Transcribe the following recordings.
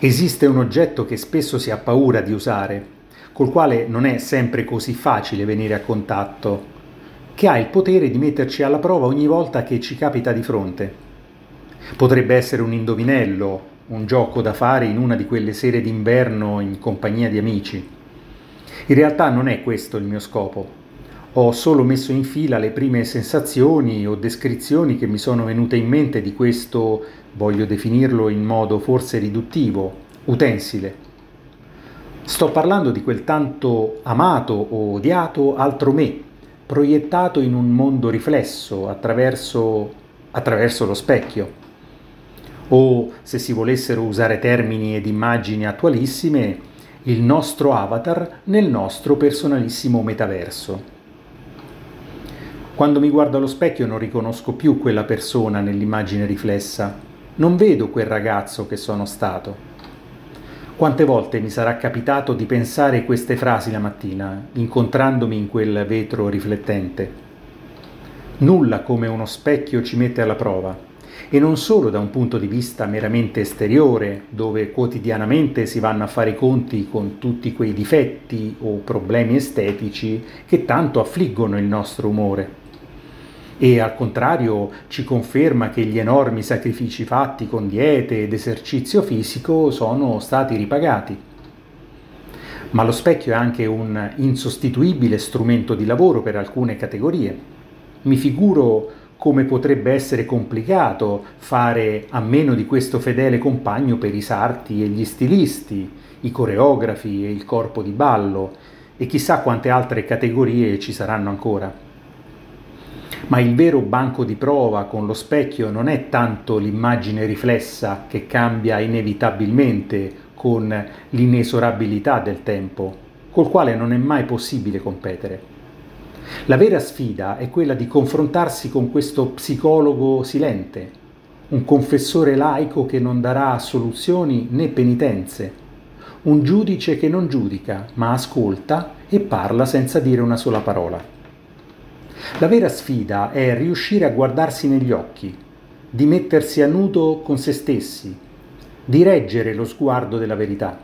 Esiste un oggetto che spesso si ha paura di usare, col quale non è sempre così facile venire a contatto, che ha il potere di metterci alla prova ogni volta che ci capita di fronte. Potrebbe essere un indovinello, un gioco da fare in una di quelle sere d'inverno in compagnia di amici. In realtà non è questo il mio scopo. Ho solo messo in fila le prime sensazioni o descrizioni che mi sono venute in mente di questo voglio definirlo in modo forse riduttivo, utensile. Sto parlando di quel tanto amato o odiato altro me, proiettato in un mondo riflesso attraverso, attraverso lo specchio. O, se si volessero usare termini ed immagini attualissime, il nostro avatar nel nostro personalissimo metaverso. Quando mi guardo allo specchio non riconosco più quella persona nell'immagine riflessa, non vedo quel ragazzo che sono stato. Quante volte mi sarà capitato di pensare queste frasi la mattina, incontrandomi in quel vetro riflettente? Nulla come uno specchio ci mette alla prova, e non solo da un punto di vista meramente esteriore, dove quotidianamente si vanno a fare i conti con tutti quei difetti o problemi estetici che tanto affliggono il nostro umore e al contrario ci conferma che gli enormi sacrifici fatti con diete ed esercizio fisico sono stati ripagati. Ma lo specchio è anche un insostituibile strumento di lavoro per alcune categorie. Mi figuro come potrebbe essere complicato fare a meno di questo fedele compagno per i sarti e gli stilisti, i coreografi e il corpo di ballo e chissà quante altre categorie ci saranno ancora. Ma il vero banco di prova con lo specchio non è tanto l'immagine riflessa che cambia inevitabilmente con l'inesorabilità del tempo, col quale non è mai possibile competere. La vera sfida è quella di confrontarsi con questo psicologo silente, un confessore laico che non darà soluzioni né penitenze, un giudice che non giudica, ma ascolta e parla senza dire una sola parola. La vera sfida è riuscire a guardarsi negli occhi, di mettersi a nudo con se stessi, di reggere lo sguardo della verità,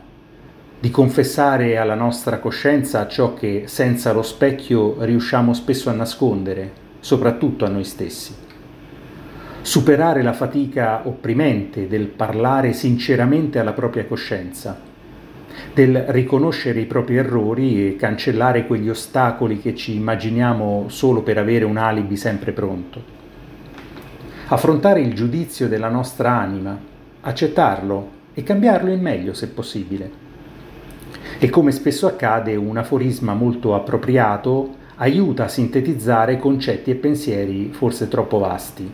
di confessare alla nostra coscienza ciò che senza lo specchio riusciamo spesso a nascondere, soprattutto a noi stessi. Superare la fatica opprimente del parlare sinceramente alla propria coscienza del riconoscere i propri errori e cancellare quegli ostacoli che ci immaginiamo solo per avere un alibi sempre pronto. Affrontare il giudizio della nostra anima, accettarlo e cambiarlo in meglio se possibile. E come spesso accade, un aforisma molto appropriato aiuta a sintetizzare concetti e pensieri forse troppo vasti.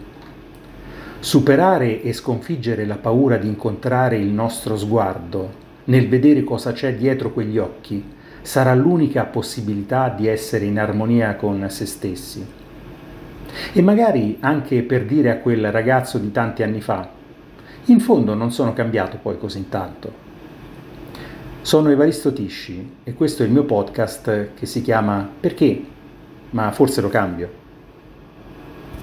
Superare e sconfiggere la paura di incontrare il nostro sguardo nel vedere cosa c'è dietro quegli occhi, sarà l'unica possibilità di essere in armonia con se stessi. E magari anche per dire a quel ragazzo di tanti anni fa, in fondo non sono cambiato poi così tanto. Sono Evaristo Tisci e questo è il mio podcast che si chiama Perché? Ma forse lo cambio.